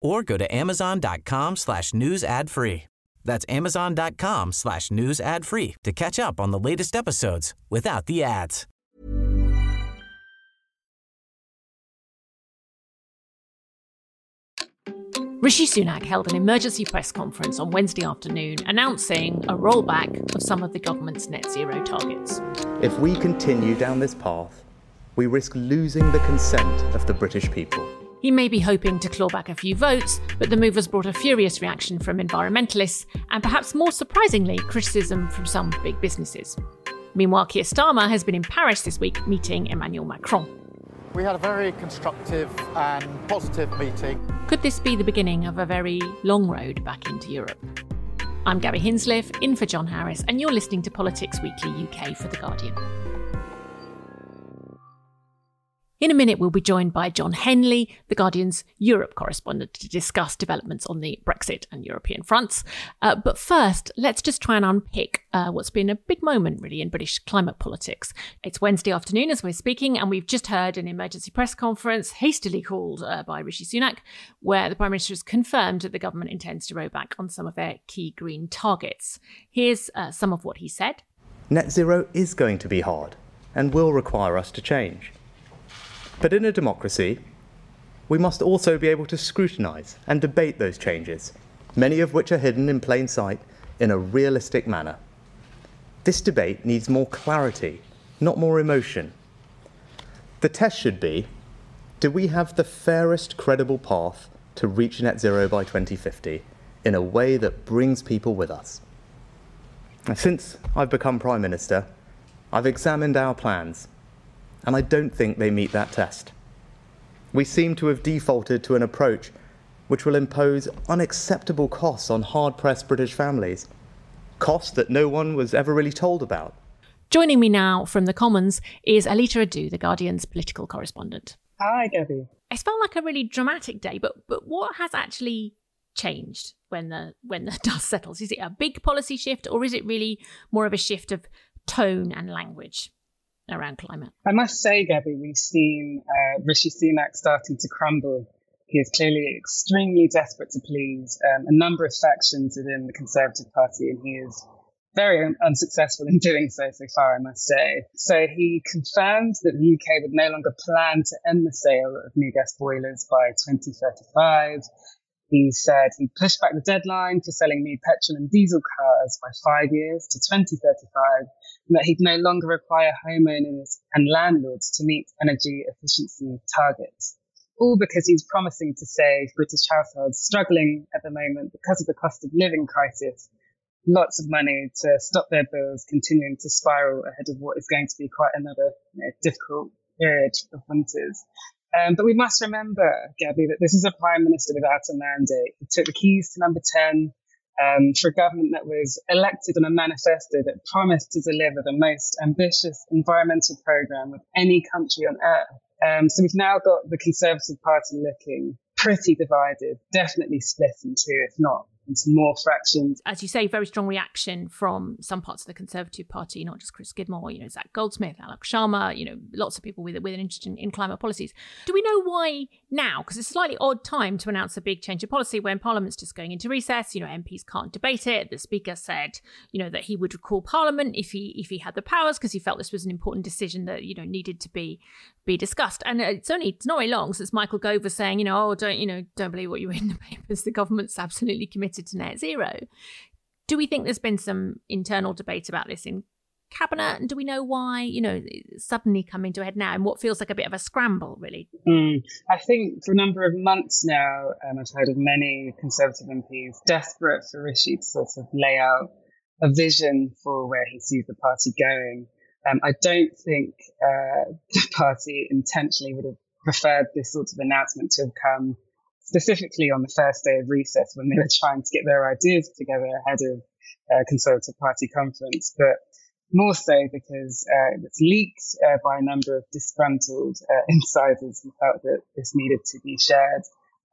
or go to amazon.com slash news ad free. That's amazon.com slash news ad free to catch up on the latest episodes without the ads. Rishi Sunak held an emergency press conference on Wednesday afternoon announcing a rollback of some of the government's net zero targets. If we continue down this path, we risk losing the consent of the British people. He may be hoping to claw back a few votes, but the move has brought a furious reaction from environmentalists and perhaps more surprisingly, criticism from some big businesses. Meanwhile, Keir Starmer has been in Paris this week meeting Emmanuel Macron. We had a very constructive and positive meeting. Could this be the beginning of a very long road back into Europe? I'm Gaby Hinsliff, in for John Harris, and you're listening to Politics Weekly UK for The Guardian. In a minute, we'll be joined by Jon Henley, The Guardian's Europe correspondent, to discuss developments on the Brexit and European fronts. Uh, but first, let's just try and unpick uh, what's been a big moment, really, in British climate politics. It's Wednesday afternoon as we're speaking, and we've just heard an emergency press conference, hastily called uh, by Rishi Sunak, where the Prime Minister has confirmed that the government intends to row back on some of their key green targets. Here's uh, some of what he said Net zero is going to be hard and will require us to change. But in a democracy, we must also be able to scrutinise and debate those changes, many of which are hidden in plain sight, in a realistic manner. This debate needs more clarity, not more emotion. The test should be do we have the fairest credible path to reach net zero by 2050 in a way that brings people with us? Since I've become Prime Minister, I've examined our plans and I don't think they meet that test. We seem to have defaulted to an approach which will impose unacceptable costs on hard pressed British families, costs that no one was ever really told about. Joining me now from the Commons is Aletha Adu, The Guardian's political correspondent. Hi, Gaby. It's felt like a really dramatic day, but but what has actually changed when the when the dust settles? Is it a big policy shift, or is it really more of a shift of tone and language? Around climate? I must say, Gaby, we've seen uh, Rishi Sunak starting to crumble. He is clearly extremely desperate to please um, a number of factions within the Conservative Party, and he is very un- unsuccessful in doing so so far, I must say. So he confirmed that the UK would no longer plan to end the sale of new gas boilers by 2035. He said he pushed back the deadline for selling new petrol and diesel cars by five years to 2035, and that he'd no longer require homeowners and landlords to meet energy efficiency targets. All because he's promising to save British households struggling at the moment because of the cost of living crisis lots of money to stop their bills continuing to spiral ahead of what is going to be quite another you know, difficult period of winters. Um, but we must remember, Gaby, that this is a prime minister without a mandate. He took the keys to number 10 um, for a government that was elected on a manifesto that promised to deliver the most ambitious environmental program of any country on earth. Um, so we've now got the Conservative Party looking pretty divided, definitely split in two, if not more fractions. As you say, very strong reaction from some parts of the Conservative Party, not just Chris Skidmore, you know, Zac Goldsmith, Alok Sharma, you know, lots of people with, with an interest in, in climate policies. Do we know why now? Because it's a slightly odd time to announce a big change of policy when Parliament's just going into recess. You know, MPs can't debate it. The Speaker said, you know, that he would recall Parliament if he if he had the powers because he felt this was an important decision that you know needed to be be discussed. And it's only it's not very long since Michael Gove was saying, you know, oh, don't you know, don't believe what you read in the papers. The government's absolutely committed to net zero. Do we think there's been some internal debate about this in cabinet? And do we know why, you know, suddenly coming to a head now and what feels like a bit of a scramble, really? Mm, I think for a number of months now, um, I've heard of many Conservative MPs desperate for Rishi to sort of lay out a vision for where he sees the party going. Um, I don't think uh, the party intentionally would have preferred this sort of announcement to have come specifically on the first day of recess when they were trying to get their ideas together ahead of uh, Conservative Party conference. But more so because uh, it's leaked uh, by a number of disgruntled uh, insiders who felt that this needed to be shared.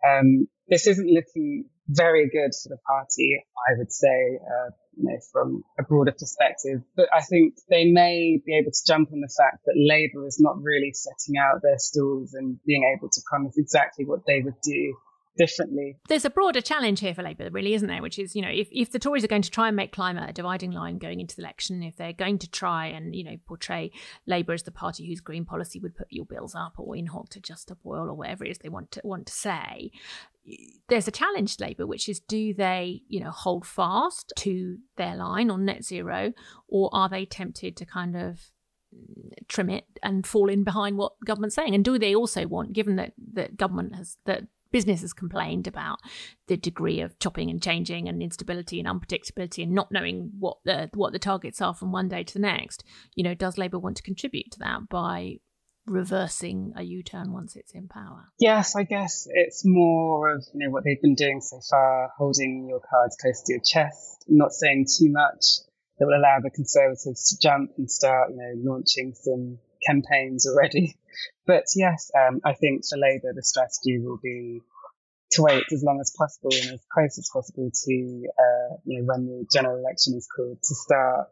Um, this isn't looking very good for the party, I would say, uh, you know, from a broader perspective. But I think they may be able to jump on the fact that Labour is not really setting out their stalls and being able to promise exactly what they would do differently. There's a broader challenge here for Labour, really, isn't there? Which is, you know, if, if the Tories are going to try and make climate a dividing line going into the election, if they're going to try and, you know, portray Labour as the party whose green policy would put your bills up or in hot to just a boil or whatever it is they want to want to say, there's a challenge to Labour, which is do they, you know, hold fast to their line on net zero, or are they tempted to kind of trim it and fall in behind what government's saying? And do they also want, given that that government has that business has complained about the degree of chopping and changing and instability and unpredictability and not knowing what the what the targets are from one day to the next. You know, does Labour want to contribute to that by reversing a U-turn once it's in power? Yes, I guess it's more of you know what they've been doing so far, holding your cards close to your chest, not saying too much that will allow the Conservatives to jump and start, you know, launching some campaigns already. But yes, um, I think for Labour, the strategy will be to wait as long as possible and as close as possible to, uh, you know, when the general election is called to start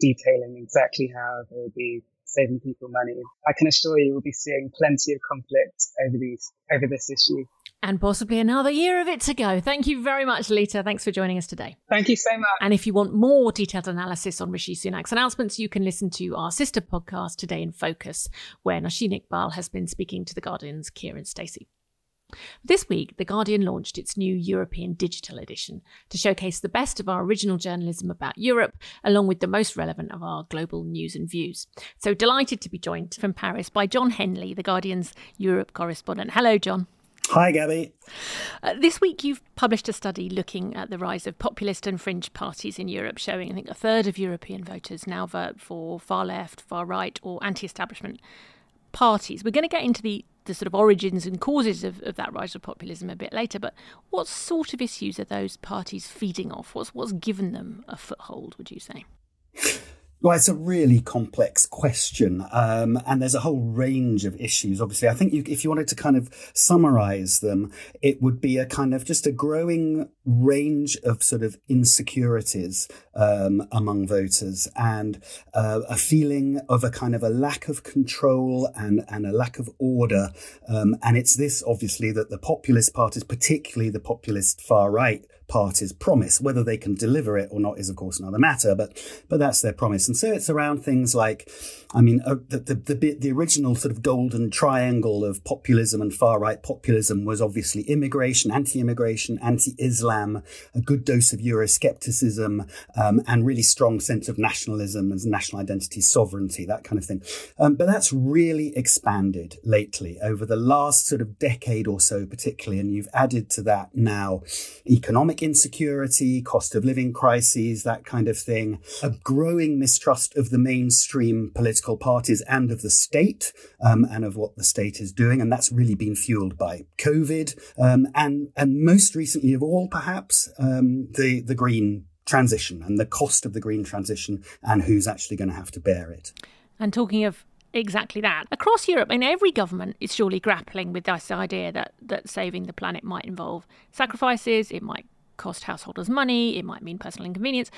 detailing exactly how they will be saving people money. I can assure you we'll be seeing plenty of conflict over these, over this issue and possibly another year of it to go. Thank you very much, Aletha. Thanks for joining us today. Thank you so much. And if you want more detailed analysis on Rishi Sunak's announcements, you can listen to our sister podcast, Today in Focus, where Nosheen Iqbal has been speaking to The Guardian's Kiran Stacey. This week, The Guardian launched its new European Digital Edition to showcase the best of our original journalism about Europe, along with the most relevant of our global news and views. So, delighted to be joined from Paris by Jon Henley, The Guardian's Europe correspondent. Hello, Jon. Hi, Gaby. Uh, this week, you've published a study looking at the rise of populist and fringe parties in Europe, showing I think a third of European voters now vote for far left, far right, or anti establishment parties. We're going to get into the, the sort of origins and causes of, of that rise of populism a bit later, but what sort of issues are those parties feeding off? What's, what's given them a foothold, would you say? Well, it's a really complex question, um, and there's a whole range of issues. Obviously, I think you, if you wanted to kind of summarize them, it would be a kind of just a growing range of sort of insecurities um, among voters and uh, a feeling of a kind of a lack of control and and a lack of order. Um, and it's this obviously that the populist parties, particularly the populist far right parties promise. Whether they can deliver it or not is, of course, another matter, but but that's their promise. And so it's around things like, I mean, uh, the, the, the, the original sort of golden triangle of populism and far right populism was obviously immigration, anti immigration, anti Islam, a good dose of Euroscepticism, um, and really strong sense of nationalism and national identity, sovereignty, that kind of thing. Um, but that's really expanded lately over the last sort of decade or so, particularly. And you've added to that now economic insecurity, cost of living crises, that kind of thing, a growing mistrust of the mainstream political parties and of the state um, and of what the state is doing. And that's really been fueled by COVID um, and, and most recently of all, perhaps, um, the, the green transition and the cost of the green transition and who's actually going to have to bear it. And talking of exactly that. Across Europe, I mean, every government is surely grappling with this idea that, that saving the planet might involve sacrifices, it might cost householders money, it might mean personal inconvenience.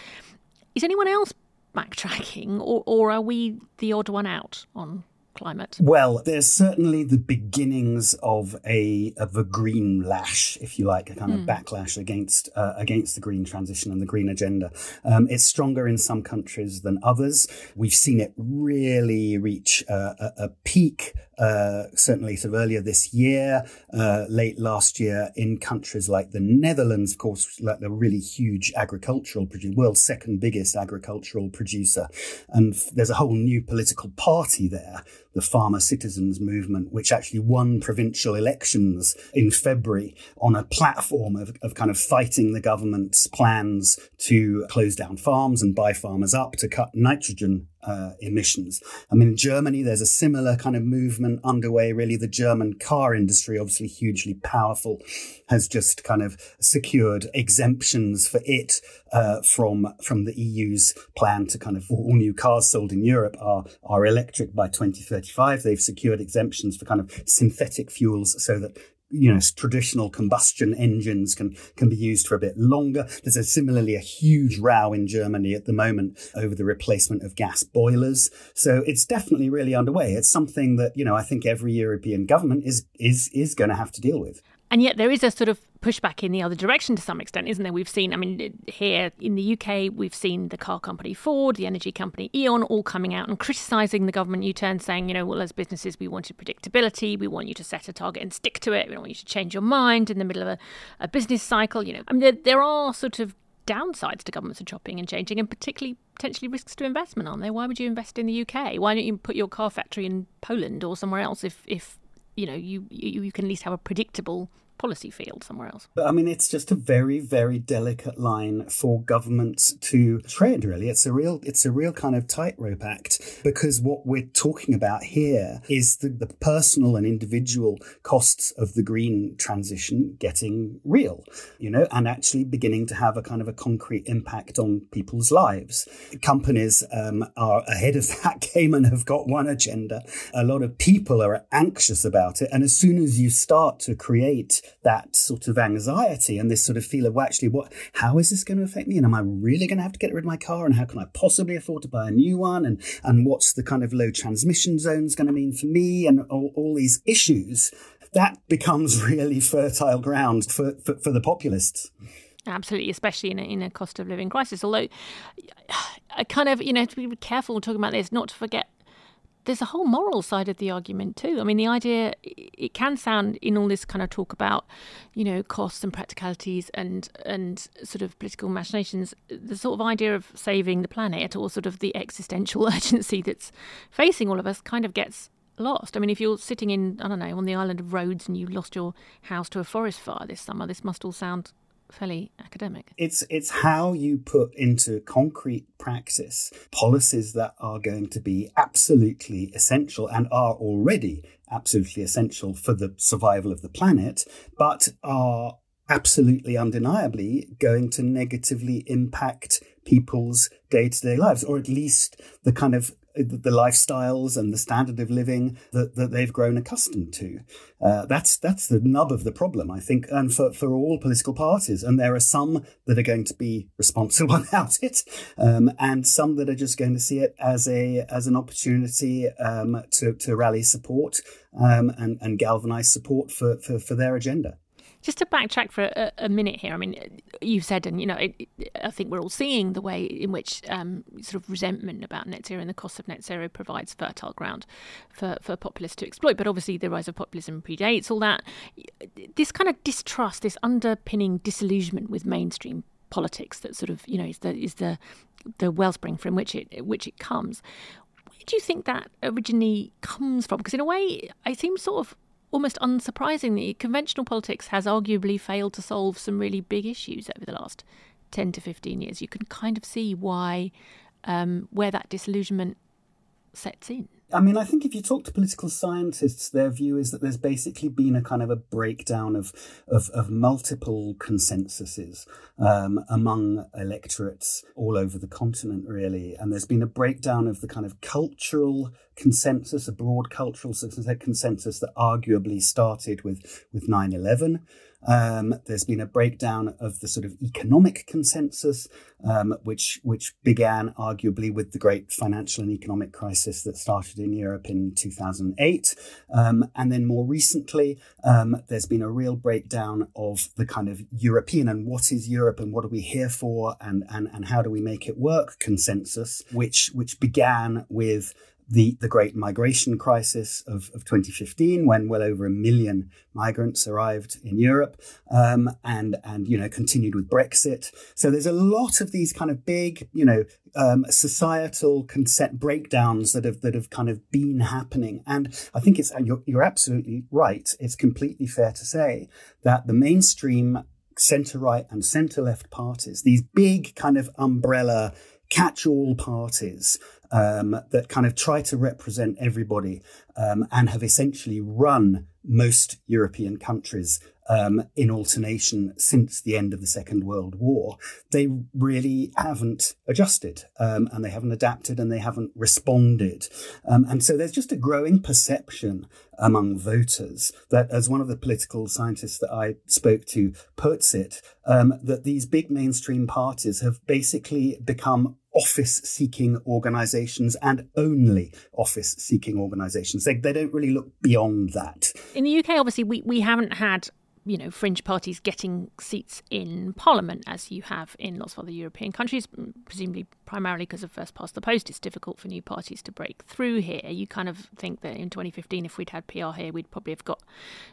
Is anyone else backtracking, or, or are we the odd one out on climate? Well, there's certainly the beginnings of a of a green lash, if you like, a kind mm. of hmm. backlash against uh, against the green transition and the green agenda. Um, it's stronger in some countries than others. We've seen it really reach uh, a, a, peak, uh, certainly sort of earlier this year, uh, late last year, in countries like the Netherlands, of course, like the really huge agricultural producer, world's second biggest agricultural producer, and there's a whole new political party there the Farmer Citizens Movement, which actually won provincial elections in February on a platform of, of kind of fighting the government's plans to close down farms and buy farmers up to cut nitrogen uh, emissions. I mean, in Germany, there's a similar kind of movement underway. Really, the German car industry, obviously hugely powerful, has just kind of secured exemptions for it uh, from from the EU's plan to kind of all new cars sold in Europe are are electric by 2035. They've secured exemptions for kind of synthetic fuels so that you know traditional combustion engines can can be used for a bit longer. There's a, similarly a huge row in germany at the moment over the replacement of gas boilers. So it's definitely really underway. It's something that you know i think every european government is is is going to have to deal with. And yet there is a sort of pushback in the other direction to some extent, isn't there? We've seen, I mean, here in the UK, we've seen the car company Ford, the energy company E.ON, all coming out and criticising the government U turn, saying, you know, well, as businesses, we wanted predictability. We want you to set a target and stick to it. We don't want you to change your mind in the middle of a, a business cycle. You know, I mean, there, there are sort of downsides to governments and chopping and changing, and particularly potentially risks to investment, aren't there? Why would you invest in the UK? Why don't you put your car factory in Poland or somewhere else if, if you know you, you, you can at least have a predictable policy field somewhere else. I mean, it's just a very, very delicate line for governments to tread. Really, it's a real, it's a real kind of tightrope act because what we're talking about here is the, the personal and individual costs of the green transition getting real, you know, and actually beginning to have a kind of a concrete impact on people's lives. Companies um, are ahead of that game and have got one agenda. A lot of people are anxious about it, and as soon as you start to create that sort of anxiety and this sort of feel of, well, actually, what, how is this going to affect me? And am I really going to have to get rid of my car? And how can I possibly afford to buy a new one? And, and what's the kind of low transmission zones going to mean for me? And all, all these issues that becomes really fertile ground for, for, for the populists. Absolutely, especially in a, in a cost of living crisis. Although, I kind of, you know, to be careful talking about this, not to forget there's a whole moral side of the argument too. I mean, the idea it can sound in all this kind of talk about, you know, costs and practicalities and and sort of political machinations, the sort of idea of saving the planet or sort of the existential urgency that's facing all of us kind of gets lost. I mean, if you're sitting in, I don't know, on the island of Rhodes and you lost your house to a forest fire this summer, this must all sound fairly academic. It's it's how you put into concrete practice policies that are going to be absolutely essential and are already absolutely essential for the survival of the planet, but are absolutely undeniably going to negatively impact people's day-to-day lives or at least the kind of the lifestyles and the standard of living that, that they've grown accustomed to. Uh, that's that's the nub of the problem, I think, and for, for all political parties. And there are some that are going to be responsible about it, um, and some that are just going to see it as a as an opportunity um, to to rally support um, and and galvanize support for, for, for their agenda. Just to backtrack for a, a minute here, I mean, you said, and you know, it, it, I think we're all seeing the way in which um, sort of resentment about net zero and the cost of net zero provides fertile ground for, for populists to exploit. But obviously, the rise of populism predates all that. This kind of distrust, this underpinning disillusionment with mainstream politics that sort of you know is the is the the wellspring from which it which it comes. Where do you think that originally comes from? Because in a way, it seems sort of almost unsurprisingly, conventional politics has arguably failed to solve some really big issues over the last 10 to 15 years. You can kind of see why, um, where that disillusionment sets in. I mean, I think if you talk to political scientists, their view is that there's basically been a kind of a breakdown of of, of multiple consensuses um, among electorates all over the continent, really, and there's been a breakdown of the kind of cultural consensus, a broad cultural consensus that arguably started with with 9/11. Um, there's been a breakdown of the sort of economic consensus, um, which which began arguably with the great financial and economic crisis that started in Europe in 2008, um, and then more recently, um, there's been a real breakdown of the kind of European and what is Europe and what are we here for and and and how do we make it work consensus, which which began with the, the great migration crisis of, of 2015, when well over a million migrants arrived in Europe, um, and and you know continued with Brexit. So there's a lot of these kind of big, you know, um, societal consent breakdowns that have that have kind of been happening. And I think it's you're, you're absolutely right. It's completely fair to say that the mainstream centre right and centre left parties, these big kind of umbrella catch all parties um, that kind of try to represent everybody um, and have essentially run most European countries um, in alternation since the end of the Second World War, they really haven't adjusted um, and they haven't adapted and they haven't responded. Um, and so there's just a growing perception among voters that, as one of the political scientists that I spoke to puts it, um, that these big mainstream parties have basically become office seeking organizations and only office seeking organizations. They, they don't really look beyond that. In the UK, obviously, we, we haven't had you know, fringe parties getting seats in parliament as you have in lots of other European countries, presumably primarily because of first past the post. It's difficult for new parties to break through here. You kind of think that in 2015, if we'd had PR here, we'd probably have got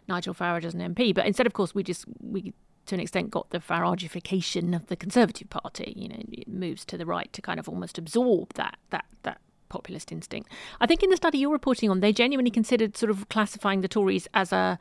Nigel Farage as an MP. But instead, of course, we just we to an extent got the Faragification of the Conservative Party. You know, it moves to the right to kind of almost absorb that that that populist instinct. I think in the study you're reporting on, they genuinely considered sort of classifying the Tories as a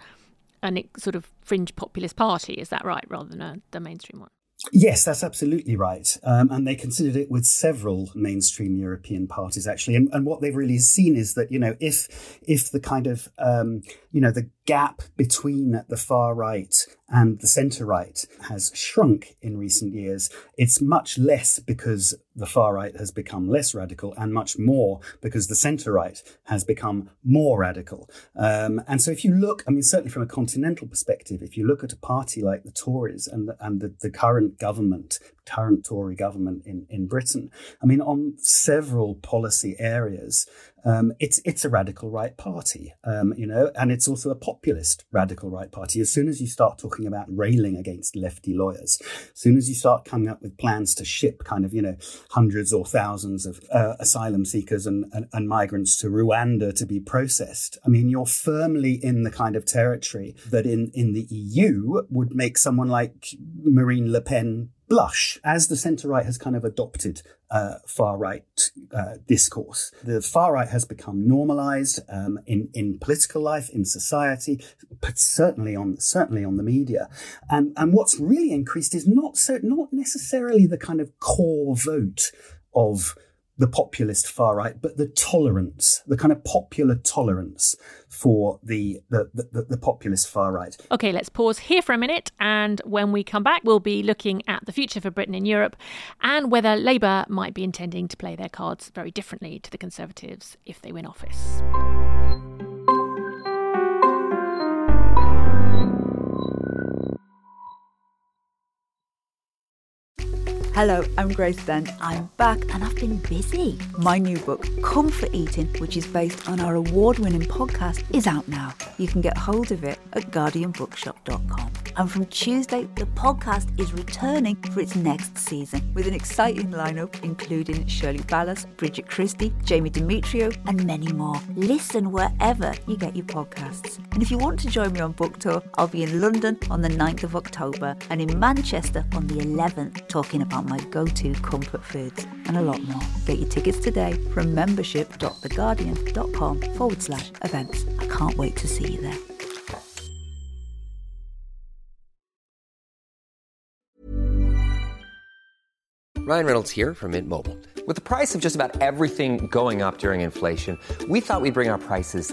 an sort of fringe populist party. Is that right, rather than a, the mainstream one? Yes, that's absolutely right. Um, and they considered it with several mainstream European parties, actually. And, and, what they've really seen is that, you know, if if the kind of, um, you know, the gap between the far right and the centre right has shrunk in recent years, it's much less because the far right has become less radical and much more because the centre right has become more radical. Um, and so if you look, I mean, certainly from a continental perspective, if you look at a party like the Tories and the, and the, the current government, current Tory government in, in Britain, I mean, on several policy areas, um, it's it's a radical right party, um, you know, and it's also a populist radical right party. As soon as you start talking about railing against lefty lawyers, as soon as you start coming up with plans to ship kind of you know hundreds or thousands of uh, asylum seekers and, and, and migrants to Rwanda to be processed, I mean, you're firmly in the kind of territory that in in the EU would make someone like Marine Le Pen blush as the centre right has kind of adopted uh, far right uh, discourse. The far right has become normalised um, in in political life, in society, but certainly on certainly on the media. And and what's really increased is not so not necessarily the kind of core vote of the populist far right, but the tolerance, the kind of popular tolerance for the, the, the, the, populist far right. Okay, let's pause here for a minute. And when we come back, we'll be looking at the future for Britain in Europe and whether Labour might be intending to play their cards very differently to the Conservatives if they win office. Hello, I'm Grace Dent. I'm back and I've been busy. My new book, Comfort Eating, which is based on our award winning podcast, is out now. You can get hold of it at guardianbookshop.com. And from Tuesday, the podcast is returning for its next season with an exciting lineup including Shirley Ballas, Bridget Christie, Jamie Demetriou, and many more. Listen wherever you get your podcasts. And if you want to join me on book tour, I'll be in London on the 9th of October and in Manchester on the 11th talking about my go to comfort foods and a lot more. Get your tickets today from membership.theguardian.com forward slash events. I can't wait to see you there. Ryan Reynolds here from Mint Mobile. With the price of just about everything going up during inflation, we thought we'd bring our prices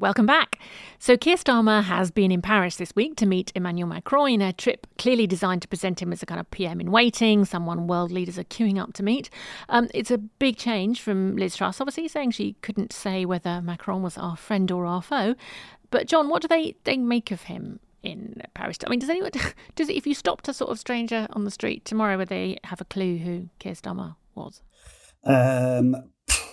Welcome back. So, Keir Starmer has been in Paris this week to meet Emmanuel Macron in a trip clearly designed to present him as a kind of PM in waiting, someone world leaders are queuing up to meet. Um, it's a big change from Liz Truss, obviously, saying she couldn't say whether Macron was our friend or our foe. But, Jon, what do they, they make of him in Paris? I mean, does anyone, does if you stopped a sort of stranger on the street tomorrow, would they have a clue who Keir Starmer was? Um,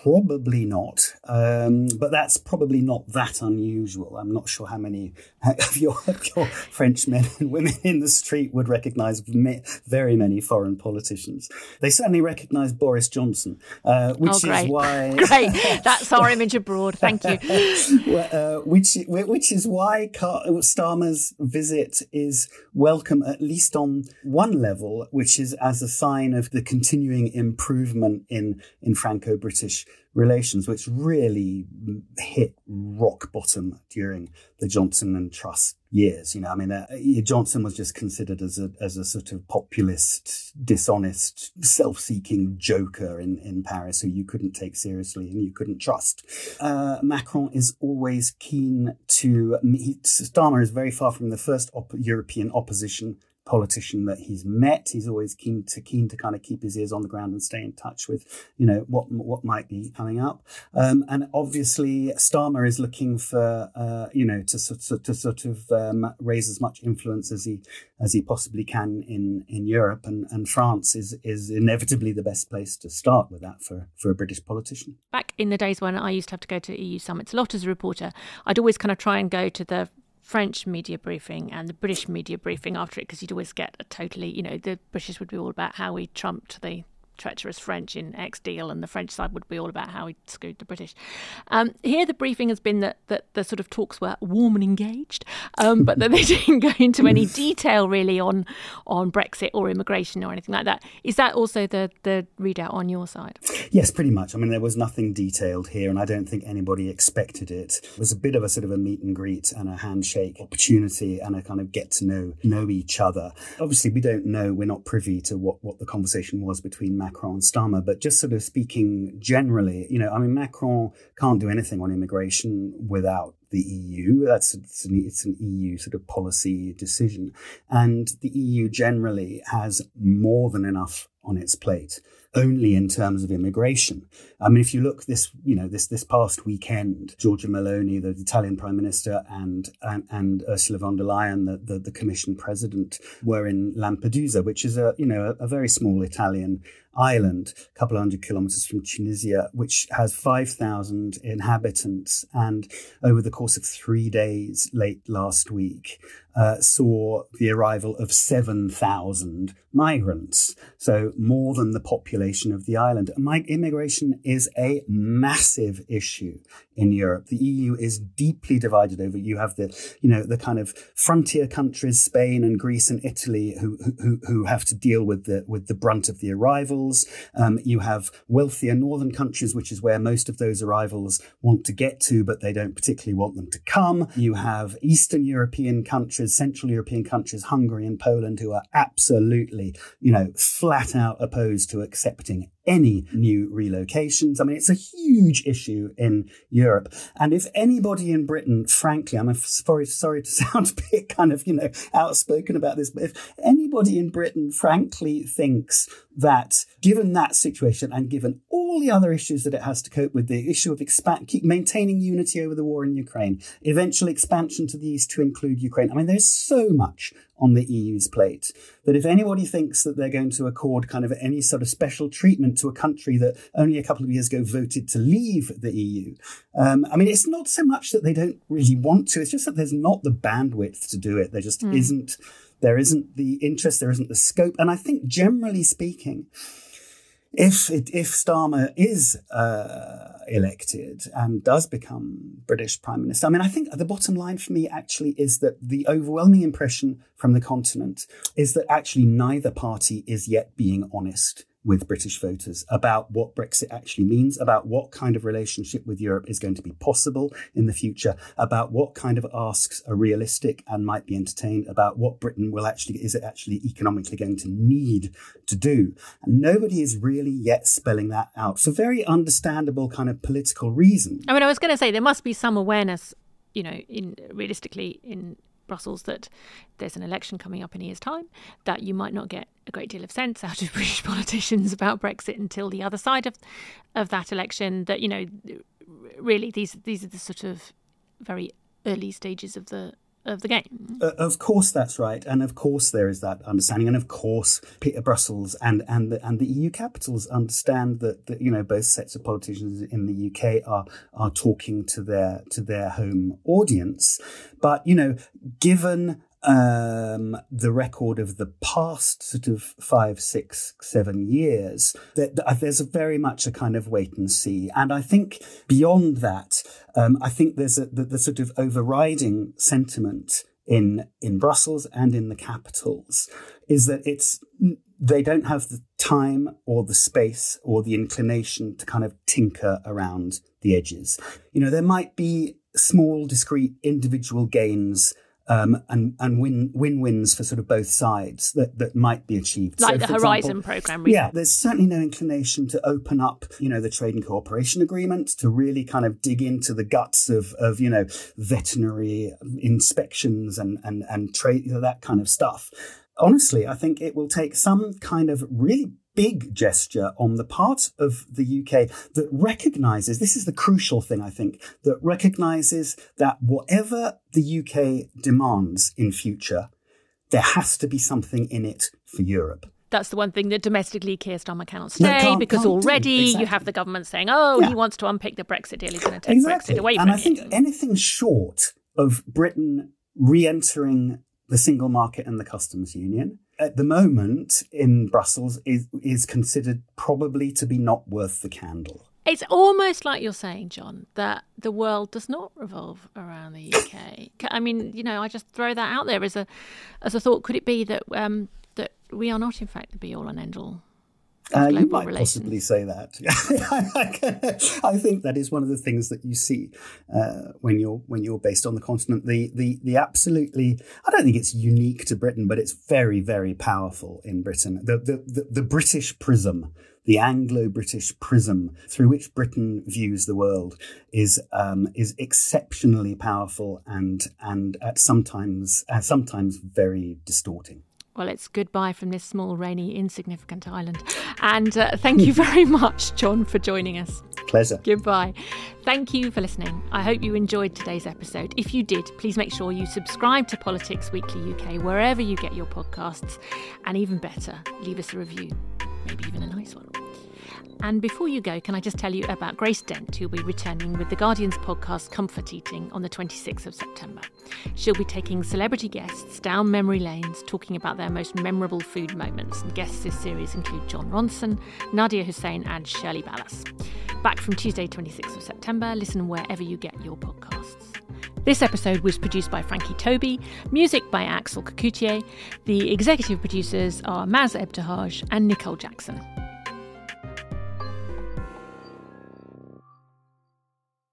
Probably not, um, but that's probably not that unusual. I'm not sure how many of your, your French men and women in the street would recognise very many foreign politicians. They certainly recognise Boris Johnson, uh, which oh, is why great. That's our image abroad. Thank you. uh, which which is why Starmer's visit is welcome, at least on one level, which is as a sign of the continuing improvement in in Franco-British relations, which really hit rock bottom during the Johnson and Truss years. You know, I mean, uh, Johnson was just considered as a as a sort of populist, dishonest, self-seeking joker in in Paris who you couldn't take seriously and you couldn't trust. Uh, Macron is always keen to. He, Starmer is very far from the first op- European opposition politician that he's met. He's always keen to keen to kind of keep his ears on the ground and stay in touch with, you know, what what might be coming up. Um, and obviously, Starmer is looking for, uh, you know, to sort to sort of um, raise as much influence as he as he possibly can in in Europe. And and France is is inevitably the best place to start with that for for a British politician. Back in the days when I used to have to go to EU summits a lot as a reporter, I'd always kind of try and go to the French media briefing and the British media briefing after it because you'd always get a totally, you know, the British would be all about how we trumped the treacherous French in X deal, and the French side would be all about how he screwed the British. Um, here, the briefing has been that, that the sort of talks were warm and engaged, um, but that they didn't go into any detail really on on Brexit or immigration or anything like that. Is that also the the readout on your side? Yes, pretty much. I mean, there was nothing detailed here, and I don't think anybody expected it. It was a bit of a sort of a meet and greet and a handshake opportunity and a kind of get to know know each other. Obviously, we don't know. We're not privy to what what the conversation was between. Macron and Starmer, but just sort of speaking generally, you know, I mean, Macron can't do anything on immigration without the EU. That's it's an, it's an, EU sort of policy decision, and the EU generally has more than enough on its plate only in terms of immigration. I mean, if you look this, you know, this this past weekend, Giorgia Meloni, the Italian Prime Minister, and and, and Ursula von der Leyen, the, the, the Commission President, were in Lampedusa, which is a you know a, a very small Italian island, a couple of hundred kilometers from Tunisia, which has 5,000 inhabitants. And over the course of three days late last week, uh, saw the arrival of 7,000 migrants. So more than the population of the island. My, immigration is a massive issue in Europe. The EU is deeply divided over. You have the, you know, the kind of frontier countries, Spain and Greece and Italy, who who, who have to deal with the with the brunt of the arrivals. Um, you have wealthier northern countries, which is where most of those arrivals want to get to, but they don't particularly want them to come. You have Eastern European countries, Central European countries, Hungary and Poland, who are absolutely, you know, flat out opposed to accepting any new relocations. I mean, it's a huge issue in Europe. And if anybody in Britain, frankly, I'm sorry, sorry to sound a bit kind of, you know, outspoken about this, but if anybody in Britain, frankly, thinks that given that situation and given all the other issues that it has to cope with, the issue of expand, keep maintaining unity over the war in Ukraine, eventual expansion to the east to include Ukraine. I mean, there's so much on the EU's plate. That if anybody thinks that they're going to accord kind of any sort of special treatment to a country that only a couple of years ago voted to leave the EU, um, I mean, it's not so much that they don't really want to, it's just that there's not the bandwidth to do it. There just mm. isn't. There isn't the interest, there isn't the scope. And I think generally speaking, if it, if Starmer is uh, elected and does become British Prime Minister, I mean, I think the bottom line for me actually is that the overwhelming impression from the continent is that actually neither party is yet being honest with British voters about what Brexit actually means, about what kind of relationship with Europe is going to be possible in the future, about what kind of asks are realistic and might be entertained, about what Britain will actually, is it actually economically going to need to do. And nobody is really yet spelling that out for very understandable kind of political reasons. I mean, I was going to say there must be some awareness, you know, in realistically in Brussels that there's an election coming up in a year's time, that you might not get a great deal of sense out of British politicians about Brexit until the other side of of that election. That you know, really these these are the sort of very early stages of the of the game. Uh, of course, that's right, and of course there is that understanding, and of course Peter Brussels and and the, and the EU capitals understand that, that you know both sets of politicians in the UK are are talking to their to their home audience, but you know given um, the record of the past sort of five, six, seven years, that, that there's very much a kind of wait and see. And I think beyond that, um, I think there's a, the, the sort of overriding sentiment in in Brussels and in the capitals is that it's they don't have the time or the space or the inclination to kind of tinker around the edges. You know, there might be small, discrete individual gains um, and and win win wins for sort of both sides that, that might be achieved. Like so, the Horizon program. Yeah, there's certainly no inclination to open up, you know, the trade and cooperation agreement to really kind of dig into the guts of of you know veterinary inspections and and and trade you know, that kind of stuff. Honestly, I think it will take some kind of really big gesture on the part of the UK that recognizes this is the crucial thing, I think, that recognizes that whatever the UK demands in future, there has to be something in it for Europe that's the one thing that domestically Keir Starmer cannot stay no, can't, because can't already exactly. you have the government saying, "Oh, yeah. he wants to unpick the Brexit deal. He's going to take exactly. Brexit away from and I think anything short of Britain re-entering the single market and the customs union at the moment in Brussels is is considered probably to be not worth the candle. It's almost like you're saying, Jon, that the world does not revolve around the UK. I mean, you know, I just throw that out there as a as a thought. Could it be that um, that we are not, in fact, the be all and end all uh, you might relations. possibly say that. I think that is one of the things that you see uh, when you're when you're based on the continent. The the the absolutely. I don't think it's unique to Britain, but it's very very powerful in Britain. The the the, the British prism. The Anglo-British prism through which Britain views the world is um, is exceptionally powerful and and at sometimes uh, sometimes very distorting. Well, it's goodbye from this small, rainy, insignificant island. And uh, thank you very much, Jon, for joining us. Pleasure. Goodbye. Thank you for listening. I hope you enjoyed today's episode. If you did, please make sure you subscribe to Politics Weekly UK wherever you get your podcasts. And even better, leave us a review, maybe even a nice one. And before you go, can I just tell you about Grace Dent, who'll be returning with The Guardian's podcast Comfort Eating on the 26th of September. She'll be taking celebrity guests down memory lanes, talking about their most memorable food moments. And guests this series include Jon Ronson, Nadiya Hussain, and Shirley Ballas. Back from Tuesday, 26th of September, listen wherever you get your podcasts. This episode was produced by Frankie Tobi, music by Axel Kacoutié. The executive producers are Maz Ebtehaj and Nicole Jackson.